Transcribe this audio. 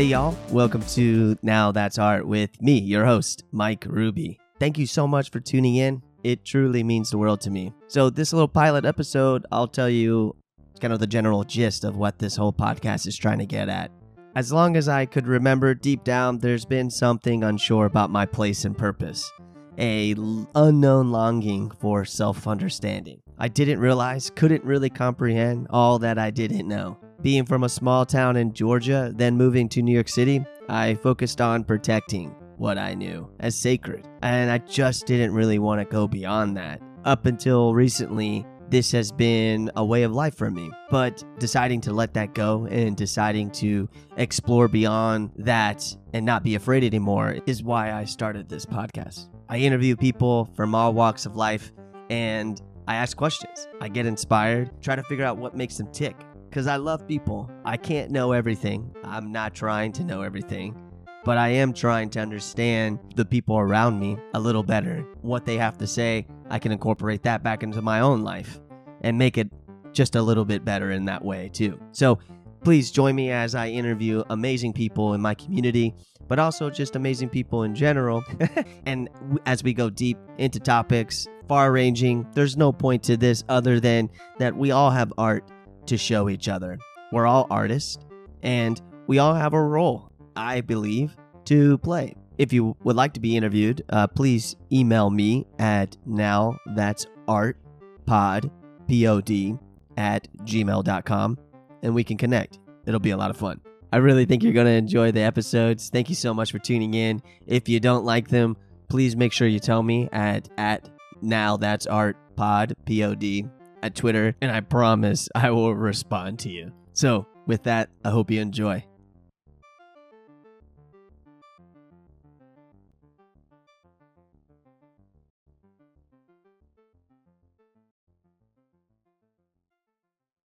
Hey, y'all. Welcome to Now That's Art with me, your host, Mike Ruby. Thank you so much for tuning in. It truly means the world to me. So, this little pilot episode, I'll tell you kind of the general gist of what this whole podcast is trying to get at. As long as I could remember deep down, there's been something unsure about my place and purpose, a unknown longing for self understanding. I didn't realize, couldn't really comprehend all that I didn't know. Being from a small town in Georgia, then moving to New York City, I focused on protecting what I knew as sacred. And I just didn't really want to go beyond that. Up until recently, this has been a way of life for me. But deciding to let that go and deciding to explore beyond that and not be afraid anymore is why I started this podcast. I interview people from all walks of life and I ask questions. I get inspired, try to figure out what makes them tick because I love people. I can't know everything. I'm not trying to know everything, but I am trying to understand the people around me a little better. What they have to say, I can incorporate that back into my own life and make it just a little bit better in that way, too. So please join me as I interview amazing people in my community, but also just amazing people in general. and as we go deep into topics, far ranging, there's no point to this other than that we all have art to show each other. We're all artists and we all have a role, I believe, to play. If you would like to be interviewed, uh, please email me at now that's art pod pod at gmail.com and we can connect. It'll be a lot of fun. I really think you're going to enjoy the episodes. Thank you so much for tuning in. If you don't like them, please make sure you tell me at at now that's art pod pod at Twitter, and I promise I will respond to you. So, with that, I hope you enjoy.